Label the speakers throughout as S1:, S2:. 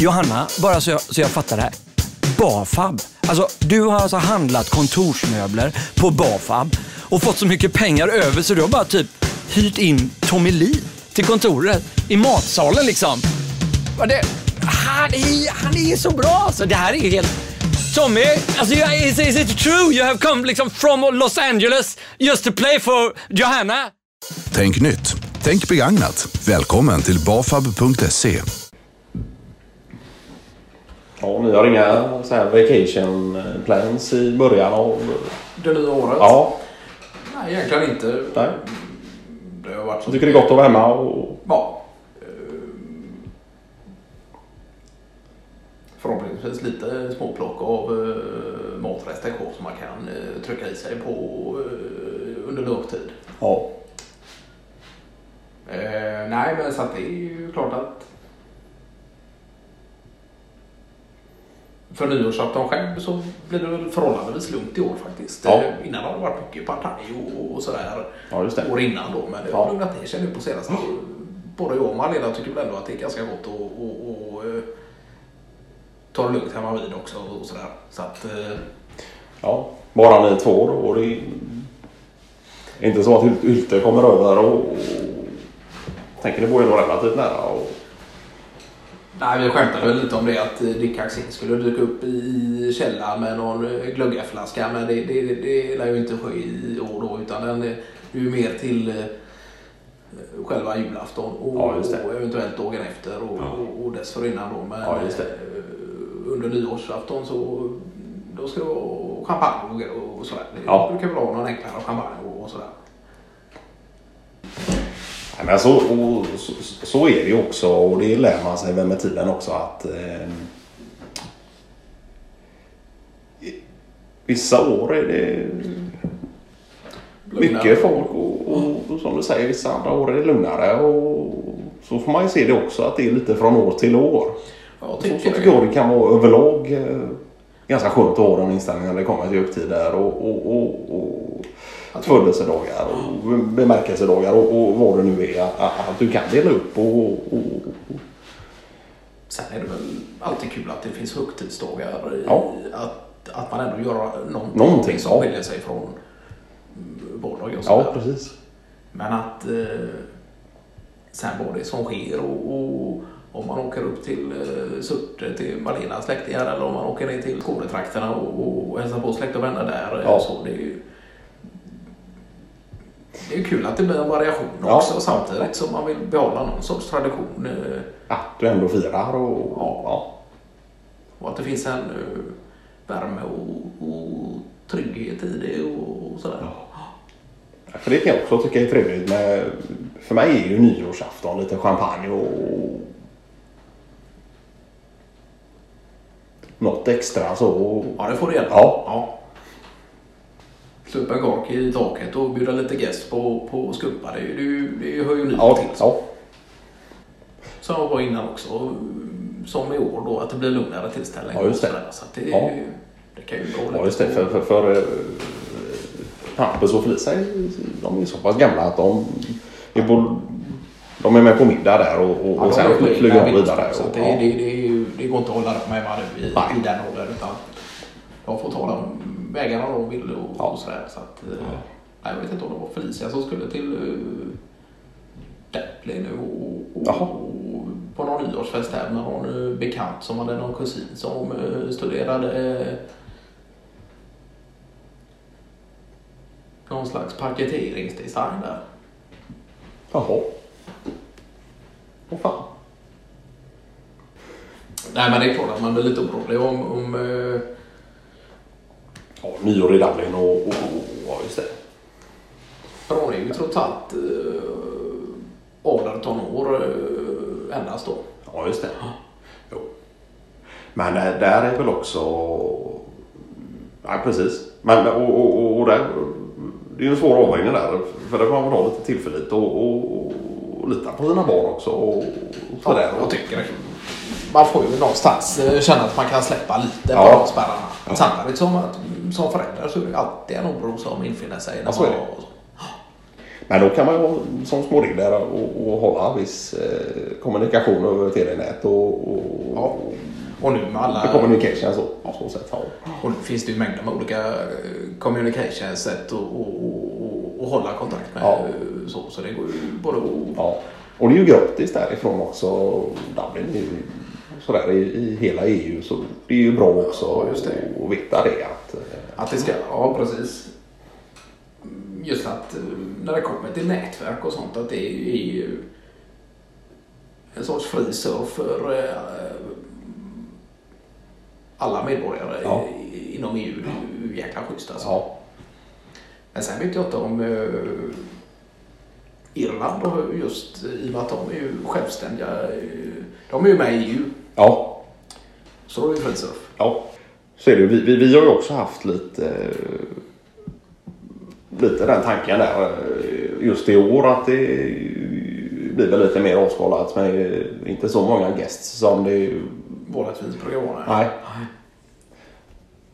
S1: Johanna, bara så jag, så jag fattar det här. Bafab. Alltså, du har alltså handlat kontorsmöbler på Bafab och fått så mycket pengar över så du har bara typ hyrt in Tommy Lee till kontoret i matsalen liksom. Det, han, är, han är så bra alltså. Det här är helt... Tommy, alltså, is, is it true you have come liksom from Los Angeles just to play for Johanna?
S2: Tänk nytt. Tänk begagnat. Välkommen till bafab.se.
S3: Ja, ni har inga så här vacation plans i början av...
S4: Det nya året?
S3: Ja,
S4: Nej, egentligen inte.
S3: nej.
S4: Det har varit så.
S3: Tycker det är gott att vara hemma och...
S4: Ja. Eh, Förhoppningsvis lite småplock av uh, matrester kvar som man kan eh, trycka i sig på eh, under lång tid.
S3: Ja.
S4: Eh, nej, men så att det är ju klart att för nyårsafton själv så blir det väl förhållandevis lugnt i år faktiskt.
S3: Ja.
S4: Eh, Innan har det varit mycket partaj och, och sådär
S3: Ja, just det.
S4: år innan då. Men det
S3: Ja.
S4: har lugnat ner sig nu på senaste. Både jag och Malena tycker väl ändå att det är ganska gott att och, och, eh, ta det lugnt hemma vid också och sådär. Så att, eh,
S3: Ja, bara ni två då. Och det är inte så att Hyl- Hylte kommer över och... och tänker ni bor ju relativt nära. Och...
S4: Nej, vi skämtade väl lite om det att eh, Dick Axén skulle dyka upp i källaren med någon eh, glöggaflaska. Men det, det, det, det lär ju inte ske i år då utan den är ju mer till eh, själva julafton och,
S3: Ja,
S4: och eventuellt dagen efter och,
S3: Ja.
S4: och, och dessförinnan då. Men
S3: Ja,
S4: under nyårsafton så då ska det vara champagne och, och sådär.
S3: Ja.
S4: brukar väl vara någon enklare champagne och, och sådär.
S3: Men så, och, så, så är det ju också och det lär man sig väl med tiden också att eh, vissa år är det mycket folk och, och, och som du säger vissa andra år är det lugnare och så får man ju se det också att det är lite från år till år.
S4: Jag
S3: Så, så
S4: tycker
S3: jag det kan vara överlag eh, ganska skönt att ha den inställningen när det kommer till högtider och, och, och, och födelsedagar och bemärkelsedagar och, och vad det nu är. Att, att du kan dela upp och, och, och
S4: Sen är det väl alltid kul att det finns högtidsdagar.
S3: Ja.
S4: Att, att man ändå gör någonting,
S3: Någonting,
S4: som
S3: ja.
S4: skiljer sig från vardagen. och
S3: Ja,
S4: sådär.
S3: precis.
S4: Men att eh, sen vad det som sker och, och om man åker upp till eh, Surte till Malenas släktingar eller om man åker ner till Skånetrakterna och, och hälsar på släkt och vänner där.
S3: Ja.
S4: Så det är ju det är kul att det blir en variation
S3: Ja.
S4: också samtidigt som man vill behålla någon sorts tradition. Eh,
S3: Att du ändå firar och...
S4: Ja.
S3: ja.
S4: Och att det finns en uh, värme och, och trygghet i det och, och sådär.
S3: Ja, För det kan jag också tycka är trevligt med... För mig är ju nyårsafton lite champagne och... Något extra så.
S4: Ja, det får du gärna.
S3: Ja.
S4: ja. Upp en kork i taket och bjuda lite gäst på, på skumpa. Det, det, det hör ju nyår
S3: Ja,
S4: till.
S3: ja.
S4: Som jag var innan också. Som i år då, att det blir lugnare tillställning.
S3: Ja, just det.
S4: Så det,
S3: Ja.
S4: det kan ju vara
S3: Ja, just det. För, för, för eh, Hampus och Felicia de är så pass gamla att de är, på, de är med på middag där och, och, och sen flyger de vidare. Och,
S4: det,
S3: ja.
S4: det, det, det går inte att hålla dem hemma nu i, i den åldern. Utan de får ta vägarna de vill och,
S3: Ja.
S4: och sådär. Så att, eh, nej, jag vet inte om det var Felicia som skulle till uh, Deppley nu och, och, och på någon nyårsfest här med någon eh, bekant som hade någon kusin som eh, studerade eh, någon slags parketeringsdesign där.
S3: Jaha. Åh fan.
S4: Nej men det är klart att man blir lite orolig om, om
S3: Ja, nyår i Dublin och, och, och ja, just det.
S4: För hon är ju trots allt eh, 18 år eh, endast då.
S3: Ja, just det. Jo. Men eh, där är väl också... Ja, precis. Men, och, och, och, och där, det är ju en svår avvägning där. För där får man väl ha lite tillförlit och, och, och lita på sina barn också. Och, och sådär.
S4: jag tycker. Man får ju någonstans eh, känna att man kan släppa lite
S3: Ja.
S4: på de spärrarna. Samtidigt som att som förälder så är det alltid en oro som infinner sig. När
S3: Ja, så
S4: man
S3: det.
S4: har-
S3: Men då kan man ju ha som små regler och, och hålla viss eh, kommunikation över telenät och, och,
S4: Ja. Och nu med alla...
S3: communication så. På så sätt. Ja.
S4: Och nu finns det ju mängder med olika eh, communication sätt att och, och, och hålla kontakt med.
S3: Ja.
S4: eh, Så, så det går ju både att...
S3: Ja. Och det är ju gratis därifrån också. Dublin är ju sådär i, i hela EU så det är ju bra också
S4: Ja, just det.
S3: att veta det. Att, eh,
S4: Att det ska... Ja, precis. Just att eh, när det kommer till nätverk och sånt att det är ju en sorts fri surf för eh, alla medborgare
S3: Ja.
S4: inom EU. Det är ju jäkla schysst alltså.
S3: ja.
S4: Men sen vet jag inte om Irland och just i och med att de är ju självständiga. De är ju med i EU.
S3: Ja.
S4: Så då är det fri surf.
S3: Ja, så är det. Vi, vi, vi har ju också haft lite, eh, lite den tanken där eh, just i år att det blir väl lite mer avskalat med eh, inte så många guests som det
S4: Vanligtvis brukar vara.
S3: Nej.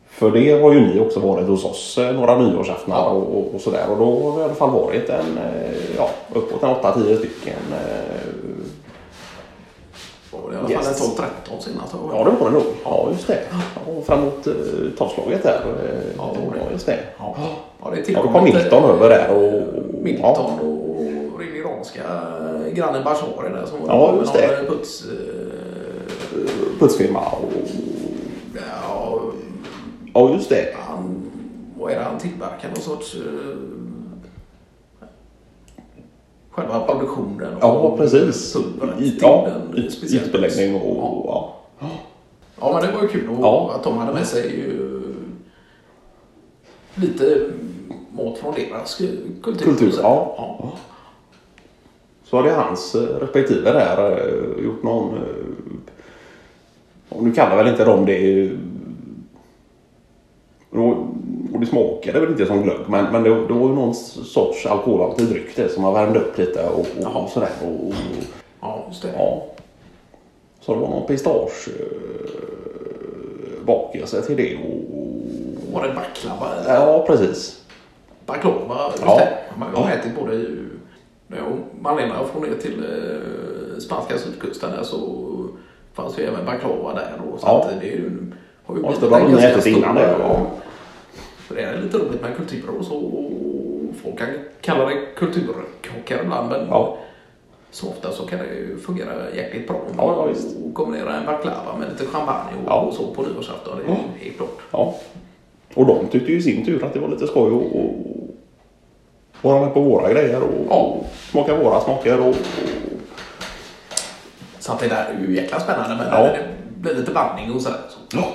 S3: För det har ju ni också varit hos oss eh, några nyårsaftnar
S4: Ja.
S3: och, och, och sådär. Och då har vi i alla fall varit en, eh, ja, uppåt en 8-10 stycken. Eh,
S4: alla fall
S3: Yes.
S4: en 12-13 senast.
S3: Ja, det var det nog. Ja, just det. Ja, framåt eh, tolvslaget där. eh,
S4: Ja, det var.
S3: Ja, just det.
S4: Ja, ja det är
S3: Ja, då kom Milton
S4: eh,
S3: över där och...
S4: Milton och den iranska grannen Bashari där som var
S3: Ja, just det.
S4: Puts, eh,
S3: Ja, putsfirma och...
S4: ja,
S3: Ja, just det.
S4: han, vad är det han tillverkar? Någon sorts... Eh, själva produktionen. och
S3: Ja, precis.
S4: till
S3: ja,
S4: speciellt.
S3: ytbeläggning och...
S4: Ja.
S3: Ja.
S4: Ja, men det var ju kul och
S3: Ja.
S4: att de hade med sig ju lite mat från deras kultur.
S3: Kultur, ja.
S4: ja.
S3: Så hade hans eh, respektive där eh, gjort någon... eh, Och nu kallar väl inte de det... Och det smakade väl inte som glögg men, men det, det var ju någon sorts alkoholhaltig dryck det som man värmde upp lite och, och, och sådär. Och, och,
S4: ja, just det.
S3: ja. Så det var någon pistage eh, till det. Och,
S4: Var det baklava?
S3: ja, precis.
S4: Baklava, just
S3: Ja.
S4: det. Man har
S3: Ja.
S4: ätit både i- och Malena får ner till eh, spanska sydkusten där så fanns ju även baklava där då. Så
S3: Ja.
S4: att det är ju, har ju blivit en ganska
S3: ätit innan
S4: stor-
S3: det, ja.
S4: Så det är lite roligt med kulturer och så. Folk kan kalla det kulturkrockar ibland men
S3: Ja.
S4: så ofta så kan det ju fungera jäkligt bra.
S3: Ja, ja, visst.
S4: Och kombinera en baklava med lite champagne och,
S3: Ja.
S4: och så på nyårsafton. Det är
S3: Ja.
S4: helt klart.
S3: Ja. Och de tyckte ju i sin tur att det var lite skoj att och vara med på våra grejer och
S4: Ja.
S3: smaka våra smaker. Och, och,
S4: Så att det där är ju jäkla spännande men
S3: Ja.
S4: det blir lite blandning och sådär. Så.
S3: ja.